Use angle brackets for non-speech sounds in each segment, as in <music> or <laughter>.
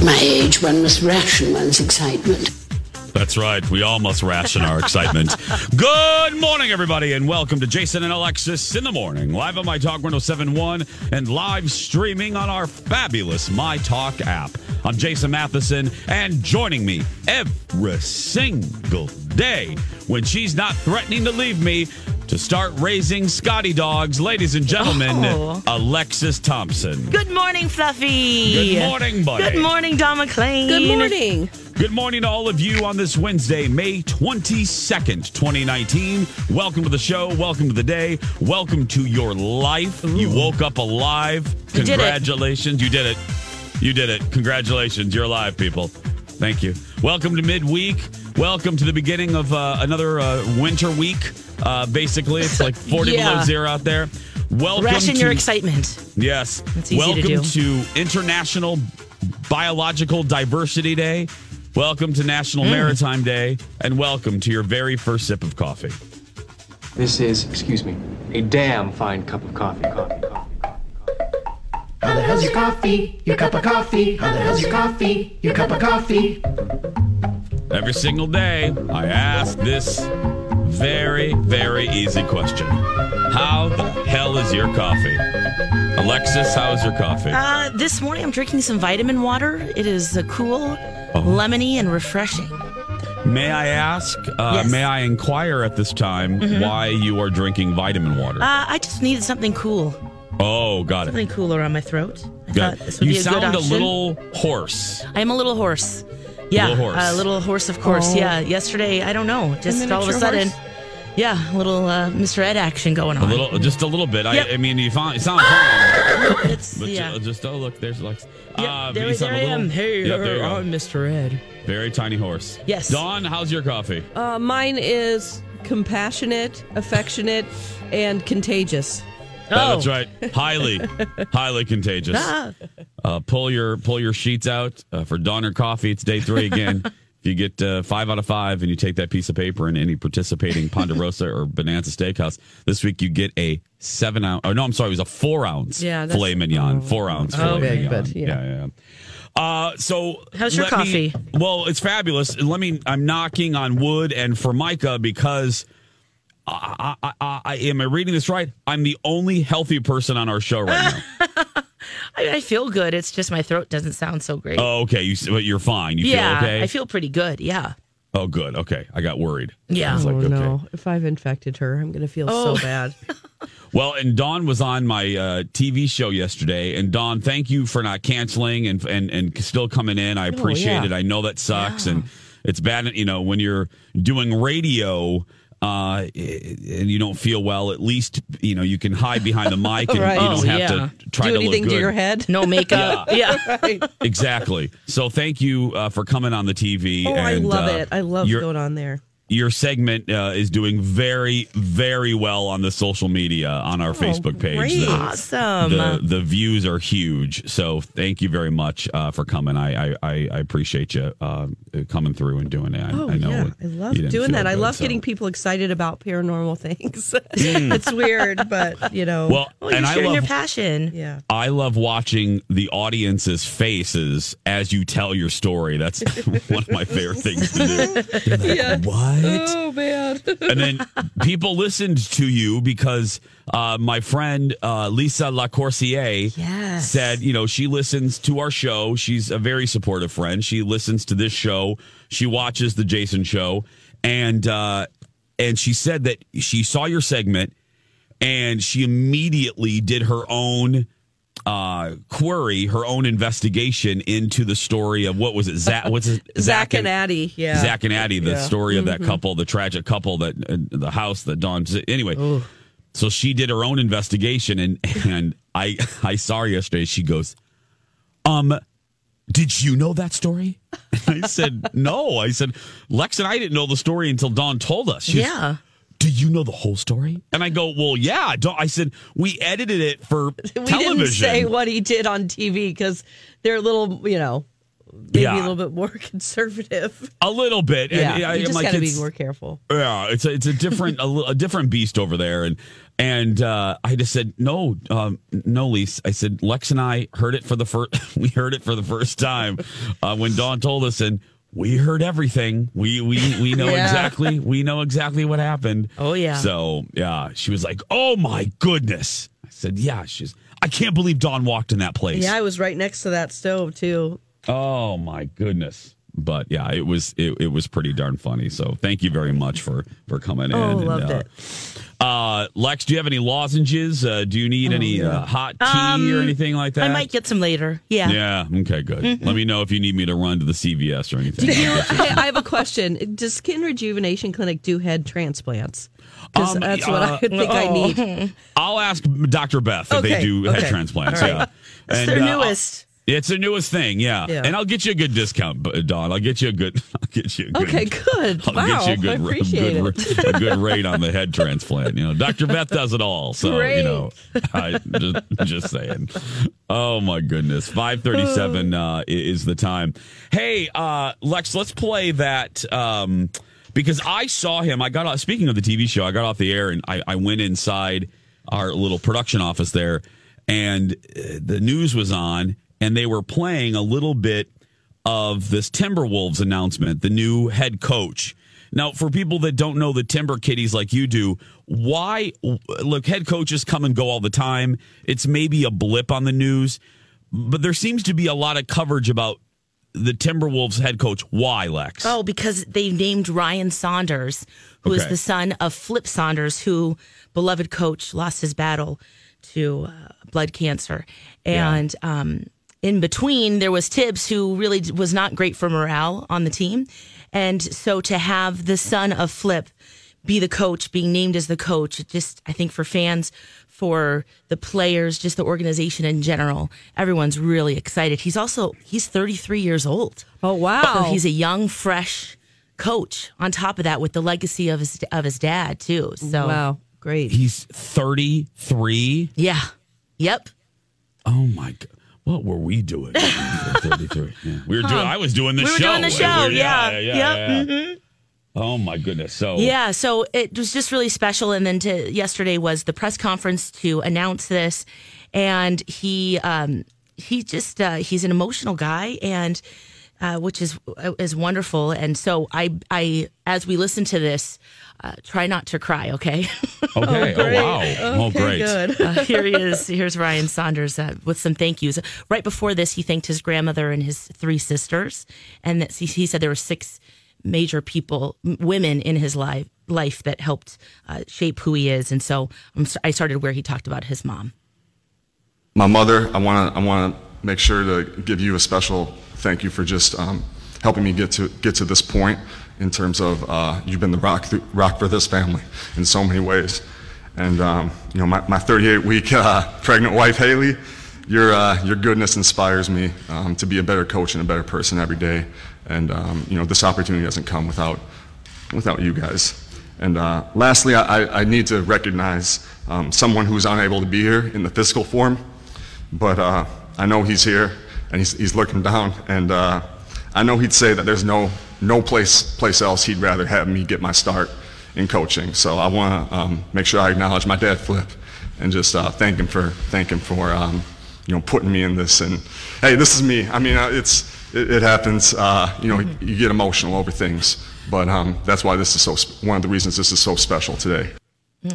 At my age, one must ration one's excitement. That's right. We all must ration our excitement. <laughs> Good morning, everybody, and welcome to Jason and Alexis in the morning, live on My Talk 1071 and live streaming on our fabulous My Talk app. I'm Jason Matheson, and joining me every single day when she's not threatening to leave me start raising Scotty dogs, ladies and gentlemen, Oh. Alexis Thompson. Good morning, Fluffy. Good morning, buddy. Good morning, Dawn McLean. Good morning. Good morning to all of you on this Wednesday, May 22nd, 2019. Welcome to the show. Welcome to the day. Welcome to your life. You woke up alive. You did. Congratulations. You did it. You did it. Congratulations. You're alive, people. Thank you. Welcome to midweek. Welcome to the beginning of uh, another uh, winter week. Uh, basically, it's like <laughs> 40 Yeah. below zero out there. Welcome Ration to your excitement. Yes. It's easy to Welcome do. to International Biological Diversity Day. Welcome to National Mm. Maritime Day. And welcome to your very first sip of coffee. This is, excuse me, a damn fine cup of coffee. Coffee, coffee, coffee. How the hell's your coffee? Your cup of coffee? How the hell's your coffee? Your cup of coffee? Every single day, I ask this very, very easy question How the hell is your coffee? Alexis, how is your coffee? Uh, this morning, I'm drinking some vitamin water. It is uh, cool, Oh. lemony, and refreshing. May I ask, uh, Yes. Mm-hmm. may I inquire at this time why you are drinking vitamin water? Uh, I just needed something cool, oh, got it. something cooler on my throat. I Got thought this would You be a sound good a little hoarse. I am a little horse. Yeah, Little horse. a little horse, of course. Oh. Yeah, yesterday, I don't know, just all of a sudden, horse? yeah, a little uh, Mr. Ed action going A on. little, just a little bit. Yep. I, I mean, you, found, you sound fine, It's but yeah. ju- just oh look, there's Lex. Yep, Uh, there, you there a I little- am. Hey, Yep, there you go. I'm Mr. Ed. Very tiny horse. Yes. Dawn, how's your coffee? Uh, mine is compassionate, affectionate, and contagious. Oh, that's right. Highly, <laughs> highly contagious. Uh, pull your pull your sheets out uh, for Donner coffee. It's day three again. <laughs> if you get uh, five out of five and you take that piece of paper in any participating Ponderosa or Bonanza Steakhouse, this week you get a seven ounce. Oh no, I'm sorry, it was a four ounce Yeah, filet mignon. oh. four ounce Oh, filet big, mignon. but, yeah. yeah, yeah. Uh, so How's your let me- coffee? well, it's fabulous. Let me. I'm knocking on wood and Formica because I, I, I, I am I reading this right? I'm the only healthy person on our show right now. <laughs> I, I feel good. It's just my throat doesn't sound so great. oh, okay. You, but you're fine. You yeah, feel okay? I feel pretty good. Yeah. oh, good. Okay. I got worried. Yeah. I was like, oh okay. no! If I've infected her, I'm going to feel Oh. so bad. <laughs> Well, and Dawn was on my uh, TV show yesterday, and Dawn, thank you for not canceling and and and still coming in. I appreciate yeah. it. I know that sucks, and it's bad. You know, when you're doing radio. Uh, and you don't feel well. At least you know you can hide behind the mic, <laughs> and Right. you don't Oh, have yeah. to try Do to look anything good. to your head? No makeup. yeah. <laughs> <laughs> right. Exactly. So thank you uh, for coming on the TV. Oh, I and, love uh, it. I love going on there. Your segment uh, is doing very, very well on the social media on our Facebook page. great. The- Awesome. the the views are huge. So thank you very much uh, for coming. I I, I I appreciate you uh, coming through and doing it. I, Oh I know yeah, I love doing feel that. I love so. getting people excited about paranormal things. <laughs> it's weird, but you know. Well, well, you're and I sharing your passion. yeah. I love watching the audience's faces as you tell your story. That's <laughs> one of my favorite things to do. They're <laughs> like, Yeah. What? Oh man. <laughs> and then people listened to you because uh, my friend uh, Lisa Lacourcier Yes. said, you know, she listens to our show. She's a very supportive friend. She listens to this show. She watches the Jason show, and uh, and she said that she saw your segment, and she immediately did her own uh query her own investigation into the story of what was it zach what's it <laughs> Zach and Addie. Yeah. Zach and Addie, the Yeah. story of that couple, the tragic couple that uh, the house that Dawn. Anyway, so she did her own investigation, and and I I saw her yesterday. She goes, um. Did you know that story? <laughs> I said, no. I said, Lex and I didn't know the story until Dawn told us. She goes, Yeah. Do you know the whole story? And I go, well, yeah. Don't, I said, we edited it for <laughs> We television. didn't say what he did on TV because they're a little, you know, maybe Yeah. a little bit more <laughs> conservative. a little bit. Yeah, and I, you I'm just like, got to be it's- more careful. Yeah, it's a, it's a different a, a different beast over there, and and uh, I just said no, um, no, Lise. I said Lex and I heard it for the first. <laughs> we heard it for the first time uh, when Dawn told us, and we heard everything. We we we <laughs> know Yeah. exactly. We know exactly what happened. Oh, yeah. So yeah, she was like, "Oh my goodness." I said, "Yeah." She's. I can't believe Dawn walked in that place. Yeah, I was right next to that stove too. Oh my goodness. But yeah, it was it, it was pretty darn funny. So thank you very much for for coming in. Oh, and, loved uh, it. Uh, Lex, do you have any lozenges? Uh, do you need any uh, hot tea or anything like that? Um, I might get some later. Yeah. Yeah. Okay. Good. Let me know if you need me to run to the CVS or anything. Do you, hey, <laughs> I have a question. Does Skin Rejuvenation Clinic do head transplants? Because Um, that's what uh, I would think I need. I'll ask Dr. Beth if they Okay, do head transplants. All right. Yeah. It's And, their uh, newest. It's the newest thing, yeah. Yeah. And I'll get you a good discount, Dawn. I'll get you a good. <laughs> I'll get you a good. Okay, good. <laughs> I'll Wow, get you a good, I appreciate a good, a good rate on the head <laughs> transplant. You know, Dr. Beth does it all. So, you know, I just, just saying. Oh, my goodness. 537 uh, is the time. Hey, uh, Lex, let's play that. Um, because I saw him. I got off, speaking of the TV show, I got off the air and I, I went inside our little production office there, and uh, the news was on, and they were playing a little bit of this Timberwolves announcement, the new head coach. Now, for people that don't know the Timber Kitties like you do, why look, head coaches come and go all the time. It's maybe a blip on the news, but there seems to be a lot of coverage about the Timberwolves head coach. Why, Lex? Oh, because they named Ryan Saunders, who is Okay. the son of Flip Saunders, who beloved coach lost his battle to uh, blood cancer, and um, in between there was Thibs, who really was not great for morale on the team, and so to have the son of Flip be the coach, being named as the coach, just I think for fans, for the players, just the organization in general, everyone's really excited. He's also he's 33 years old. Oh wow. So he's a young, fresh coach. On top of that, with the legacy of his of his dad too. So wow, great. He's 33. yeah, yep. Oh my god. What were we doing? <laughs> 33. Yeah. We were doing I was doing the We were show. doing the show, We were- yeah. yeah, Yep, yeah. Oh my goodness. So Yeah, so it was just really special. And then to yesterday was the press conference to announce this, and he um, he just uh, he's an emotional guy, and uh, which is is wonderful. And so I I as we listen to this, uh, try not to cry, okay? <laughs> Okay. Oh, <laughs> wow. oh great. Good. <laughs> Uh, here he is. Here's Ryan Saunders uh, with some thank yous. Right before this, he thanked his grandmother and his three sisters, and that he, he said there were six major people, m- women in his life life that helped uh, shape who he is. And so I'm, s- I started where he talked about his mom. my mother, I want to I want to make sure to give you a special thank you for just um, helping me get to get to this point in terms of uh, you've been the rock th- rock for this family in so many ways, and um, you know my, my 38 week uh, pregnant wife Haley, your uh, your goodness inspires me um, to be a better coach and a better person every day, and um, you know this opportunity doesn't come without without you guys. And uh, lastly, I, I- need to recognize um, someone who's unable to be here in the physical form, but uh, I know he's here and he's, he's looking down, and uh, I know he'd say that there's no, no place, place else he'd rather have me get my start in coaching. So I want to um, make sure I acknowledge my dad, Flip, and just uh, thank him for thank him for um, you know putting me in this. And hey, this is me. I mean, uh, it's it, it happens. Uh, you know, you get emotional over things, But um, that's why this is so, sp- one of the reasons this is so special today. <laughs>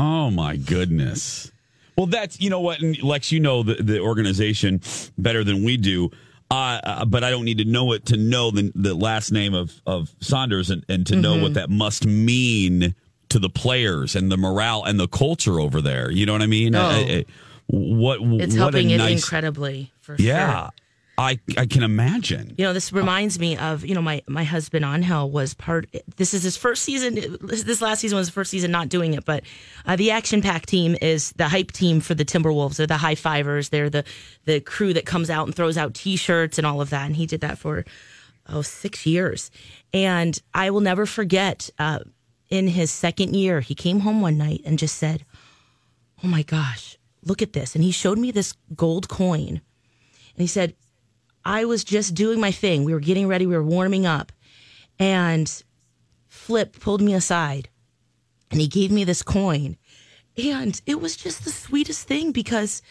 Oh my goodness. Well, that's you know what, and Lex, you know the, the organization better than we do. Uh, uh, but I don't need to know it to know the, the last name of, of Saunders and, and to know Mm-hmm. what that must mean to the players and the morale and the culture over there. You know what I mean? Oh. I- I- what It's what helping it nice, incredibly for Yeah, sure. I I can imagine. You know, this reminds me of you know my my husband Angel was part. This is his first season. This last season was the first season not doing it, but uh, the Action Pack team is the hype team for the Timberwolves. They're the high fivers. They're the the crew that comes out and throws out T-shirts and all of that. And he did that for oh six years. And I will never forget. Uh, in his second year, he came home one night and just said, "Oh my gosh, look at this!" And he showed me this gold coin, and he said. I was just doing my thing. We were getting ready, we were warming up, and Flip pulled me aside and he gave me this coin. And it was just the sweetest thing because,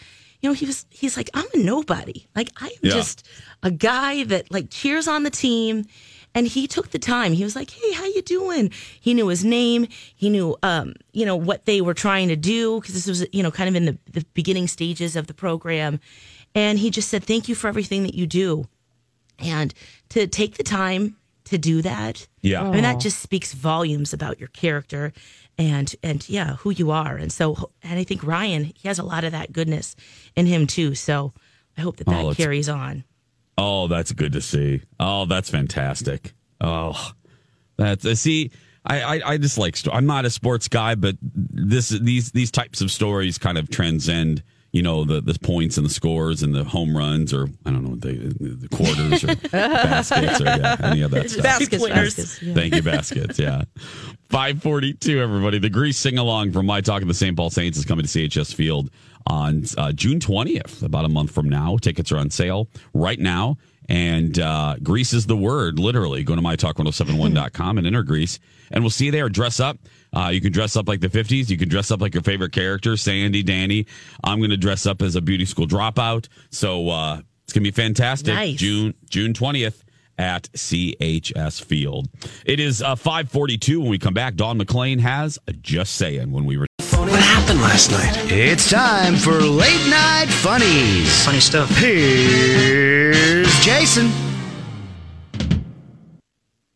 you know, he was he's like, I'm a nobody. Like I am Yeah. just a guy that like cheers on the team. And he took the time. He was like, "Hey, how you doing?" He knew his name. He knew, um, you know, what they were trying to do because this was, you know, kind of in the, the beginning stages of the program. And he just said, "Thank you for everything that you do." And to take the time to do that, Yeah. I mean, that just speaks volumes about your character and and yeah, who you are. And so, and I think Ryan, he has a lot of that goodness in him too. So I hope that that Oh, carries on. Oh, that's good to see. Oh, that's fantastic. Oh, that's uh, see. I, I, I just like. I'm not a sports guy, but this these these types of stories kind of transcend. You know the the points and the scores and the home runs, or I don't know what they the quarters or <laughs> baskets or yeah, any of that stuff. Baskets, baskets, yeah. Thank you, baskets. Yeah. 542, everybody. The Grease sing along from My Talk of the St. Paul Saints is coming to CHS Field on uh, June 20th, about a month from now. Tickets are on sale right now. And uh, Grease is the word, literally. Go to mytalk1071.com and enter Grease. And we'll see you there. Dress up. Uh, you can dress up like the 50s. You can dress up like your favorite character, Sandy, Danny. I'm going to dress up as a beauty school dropout. So uh, it's going to be fantastic. Nice. June June 20th at CHS Field. It is uh, 542 when we come back. Dawn McLean has a just saying when we were. What happened last night? It's time for late night funnies. Funny stuff. Here's Jason.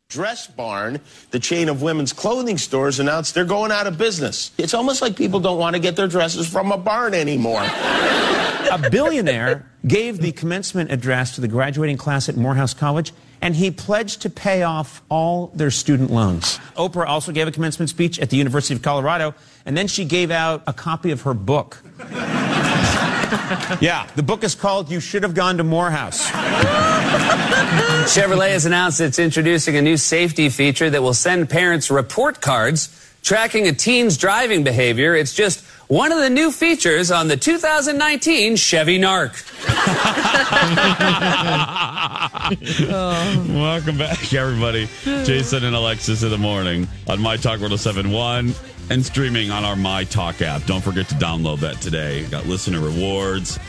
Dress Barn, the chain of women's clothing stores, announced they're going out of business. It's almost like people don't want to get their dresses from a barn anymore. a billionaire gave the commencement address to the graduating class at Morehouse College, and he pledged to pay off all their student loans. Oprah also gave a commencement speech at the University of Colorado, and then she gave out a copy of her book. <laughs> yeah, the book is called You Should Have Gone to Morehouse. Chevrolet has announced it's introducing a new safety feature that will send parents report cards tracking a teen's driving behavior. It's just one of the new features on the 2019 Chevy Narc. <laughs> Welcome back, everybody. Jason and Alexis in the morning on My Talk 1071 and streaming on our My Talk app. Don't forget to download that today. Got listener rewards,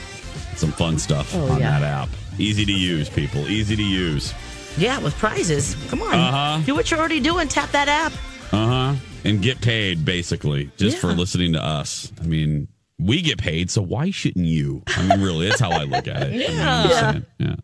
some fun stuff Oh, on yeah. that app. Easy to use, people. Easy to use. Yeah, with prizes. Come on. Uh-huh. Do what you're already doing. Tap that app. Uh huh. And get paid, basically, just for listening to us. I mean, we get paid, so why shouldn't you? I mean, really, that's how I look at it. I mean, Yeah. yeah.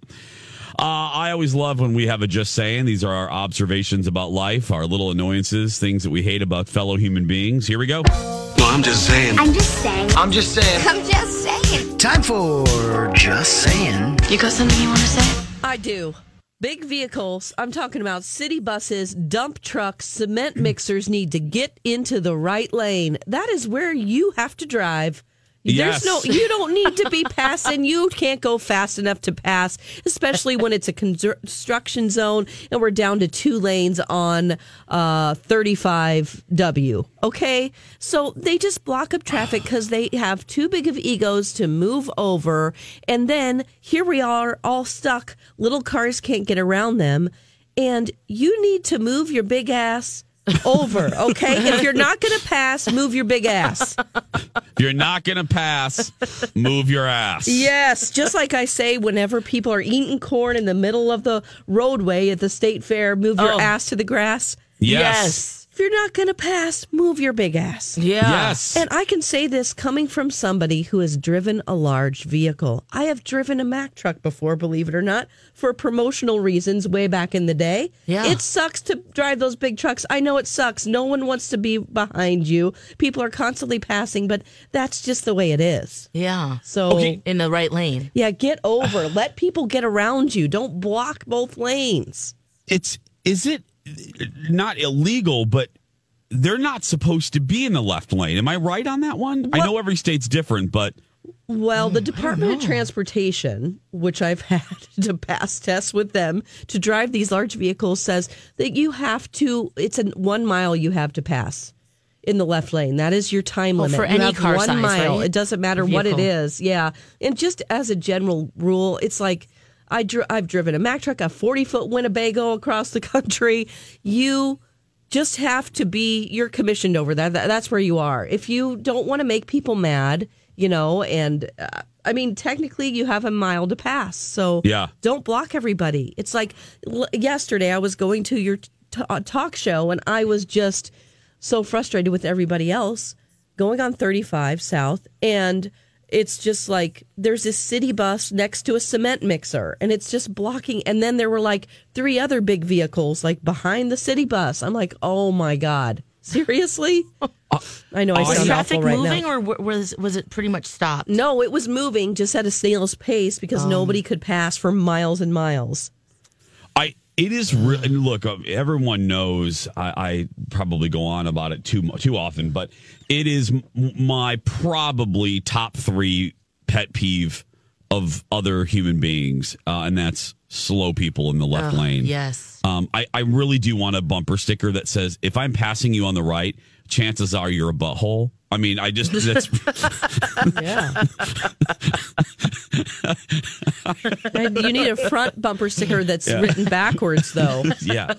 Uh, I always love when we have a just saying. These are our observations about life, our little annoyances, things that we hate about fellow human beings. Here we go. Well, I'm just saying. I'm just saying. I'm just saying. I'm just saying. Time for just saying. You got something you want to say? I do. Big vehicles, I'm talking about city buses, dump trucks, cement mixers need to get into the right lane. That is where you have to drive. Yes. There's no, you don't need to be <laughs> passing. You can't go fast enough to pass, especially when it's a construction zone and we're down to two lanes on uh, 35W. Okay. So they just block up traffic <sighs> because they have too big of egos to move over. And then here we are all stuck. Little cars can't get around them. And you need to move your big ass over. Okay, if you're not going to pass, move your big ass. If you're not going to pass, move your ass. Yes, just like I say, whenever people are eating corn in the middle of the roadway at the state fair, move your Oh. ass to the grass. Yes. If you're not going to pass, move your big ass. Yeah. Yes. And I can say this coming from somebody who has driven a large vehicle. I have driven a Mack truck before, believe it or not, for promotional reasons way back in the day. Yeah. It sucks to drive those big trucks. I know it sucks. No one wants to be behind you. People are constantly passing, but that's just the way it is. Yeah. So In the right lane. yeah, get over. Let people get around you. Don't block both lanes. It's is it not illegal, but they're not supposed to be in the left lane. Am I right on that one? I know every state's different, but Well, the hmm, Department of Transportation, which I've <laughs> had to pass tests with them to drive these large vehicles, says that you have to, it's a one mile you have to pass in the left lane. That is your time Oh, limit. for You any have car one size, mile. right? It doesn't matter what it is. Yeah. And just as a general rule, it's like, I dri- I've driven a Mack truck, a 40 foot Winnebago across the <laughs> country. You just have to be, you're commissioned over that. That- That's where you are. If you don't want to make people mad, you know, and uh, I mean, technically you have a mile to pass. So Yeah. don't block everybody. It's like l- yesterday I was going to your t- uh, talk show and I was just so frustrated with everybody else going on 35 South and it's just like there's this city bus next to a cement mixer and it's just blocking and then there were like three other big vehicles like behind the city bus. I'm like, "Oh my god. Seriously?" <laughs> I know I Was sound traffic awful right moving now. or was was it pretty much stopped? No, it was moving just at a snail's pace because Um. nobody could pass for miles and miles. It is and Look, uh, everyone knows I, I probably go on about it too too often, but it is m- my probably top three pet peeve of other human beings, uh, and that's slow people in the left Ugh, lane. yes. Um, I, I really do want a bumper sticker that says, "If I'm passing you on the right, chances are you're a butthole." I mean, I just <laughs> that's Yeah. You need a front bumper sticker that's Yeah. written backwards, though. <laughs> yeah.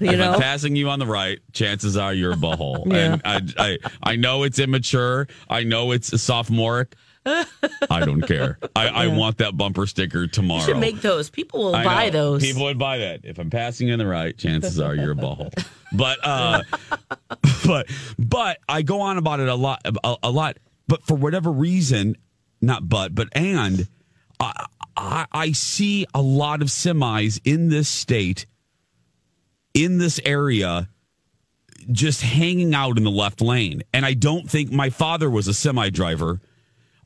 You if know? I'm passing you on the right, chances are you're a butthole. Yeah. And I, I, I know it's immature. I know it's sophomoric. <laughs> I don't care. I, I want that bumper sticker tomorrow. You should make those. People will I buy know. those. People would buy that. If I'm passing on the right, chances are you're a butthole. But uh <laughs> but but I go on about it a lot a, a lot. But for whatever reason, not but but and I, I I see a lot of semis in this state, in this area, just hanging out in the left lane. And I don't think my father was a semi driver.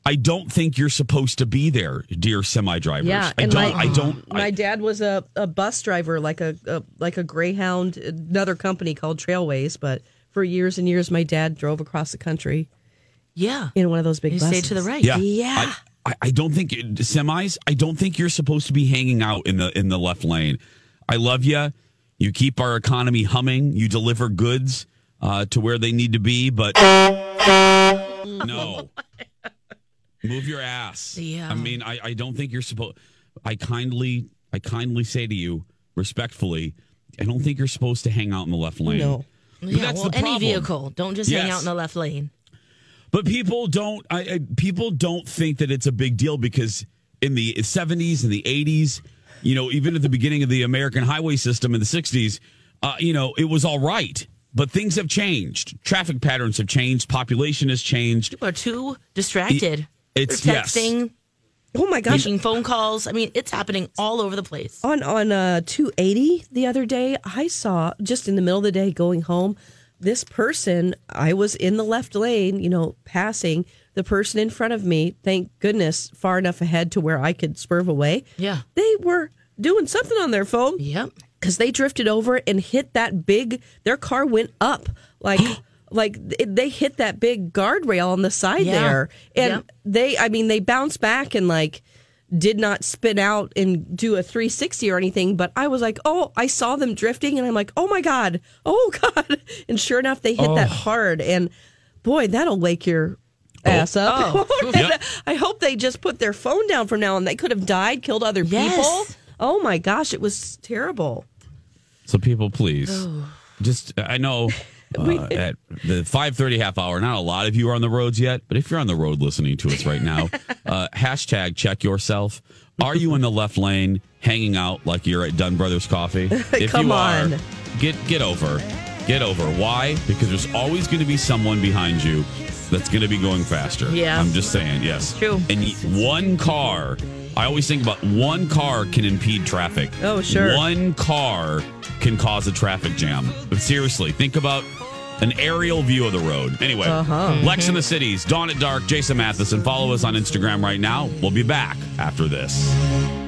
I don't think you're supposed to be there, dear semi drivers. Yeah, I don't. my, I don't. My dad was a, a bus driver, like a, a like a Greyhound, another company called Trailways. But for years and years, my dad drove across the country yeah. in one of those big You buses. stay to the right. Yeah, Yeah. I, I, I don't think semis. I don't think you're supposed to be hanging out in the in the left lane. I love you. You keep our economy humming. You deliver goods uh, to where they need to be, but <laughs> no. Move your ass. Yeah. I mean, I, I don't think you're supposed. I kindly I kindly say to you respectfully, I don't think you're supposed to hang out in the left lane. No. But Yeah, that's well, any vehicle. Don't just hang out in the left lane. But people don't. I, I, people don't think that it's a big deal because in the '70s and the '80s, you know, even at the beginning of the American highway system in the '60s, uh, you know, it was all right. But things have changed. Traffic patterns have changed. Population has changed. People are too distracted. It's- They're yes. texting, Oh my gosh! making phone calls. I mean, it's happening all over the place. on on uh 280 the other day i saw just in the middle of the day going home this person i was in the left lane you know passing the person in front of me thank goodness far enough ahead to where i could swerve away Yeah. they were doing something on their phone Yep. because they drifted over and hit that big their car went up like <gasps> like it- they hit that big guardrail on the side Yeah. there. And Yep. they i mean they bounced back and like did not spin out and do a 360 or anything. But i was like oh i saw them drifting and i'm like oh my god <laughs> oh god. And sure enough they hit that oh. hard. And boy that'll wake your oh. ass up. Oh. <laughs> Yep. i hope they just put their phone down from now on. They could have died killed other Yes. people. Oh my gosh it was terrible. So people, please, just I know uh, at the five thirty half hour. Not a lot of you are on the roads yet, but if you're on the road listening to us right now, <laughs> uh, hashtag check yourself. Are you in the left lane, hanging out like you're at Dunn Brothers Coffee? <laughs> If you on. are, get get over, get over. Why? Because there's always going to be someone behind you that's going to be going faster. Yeah. I'm just saying. Yes, True. And one car. I always think about one car can impede traffic. Oh, sure. One car can cause a traffic jam. But seriously, think about an aerial view of the road. Anyway, Uh-huh. Lex in the Cities, Dawn at Dark, Jason Matheson. Follow us on Instagram right now. We'll be back after this.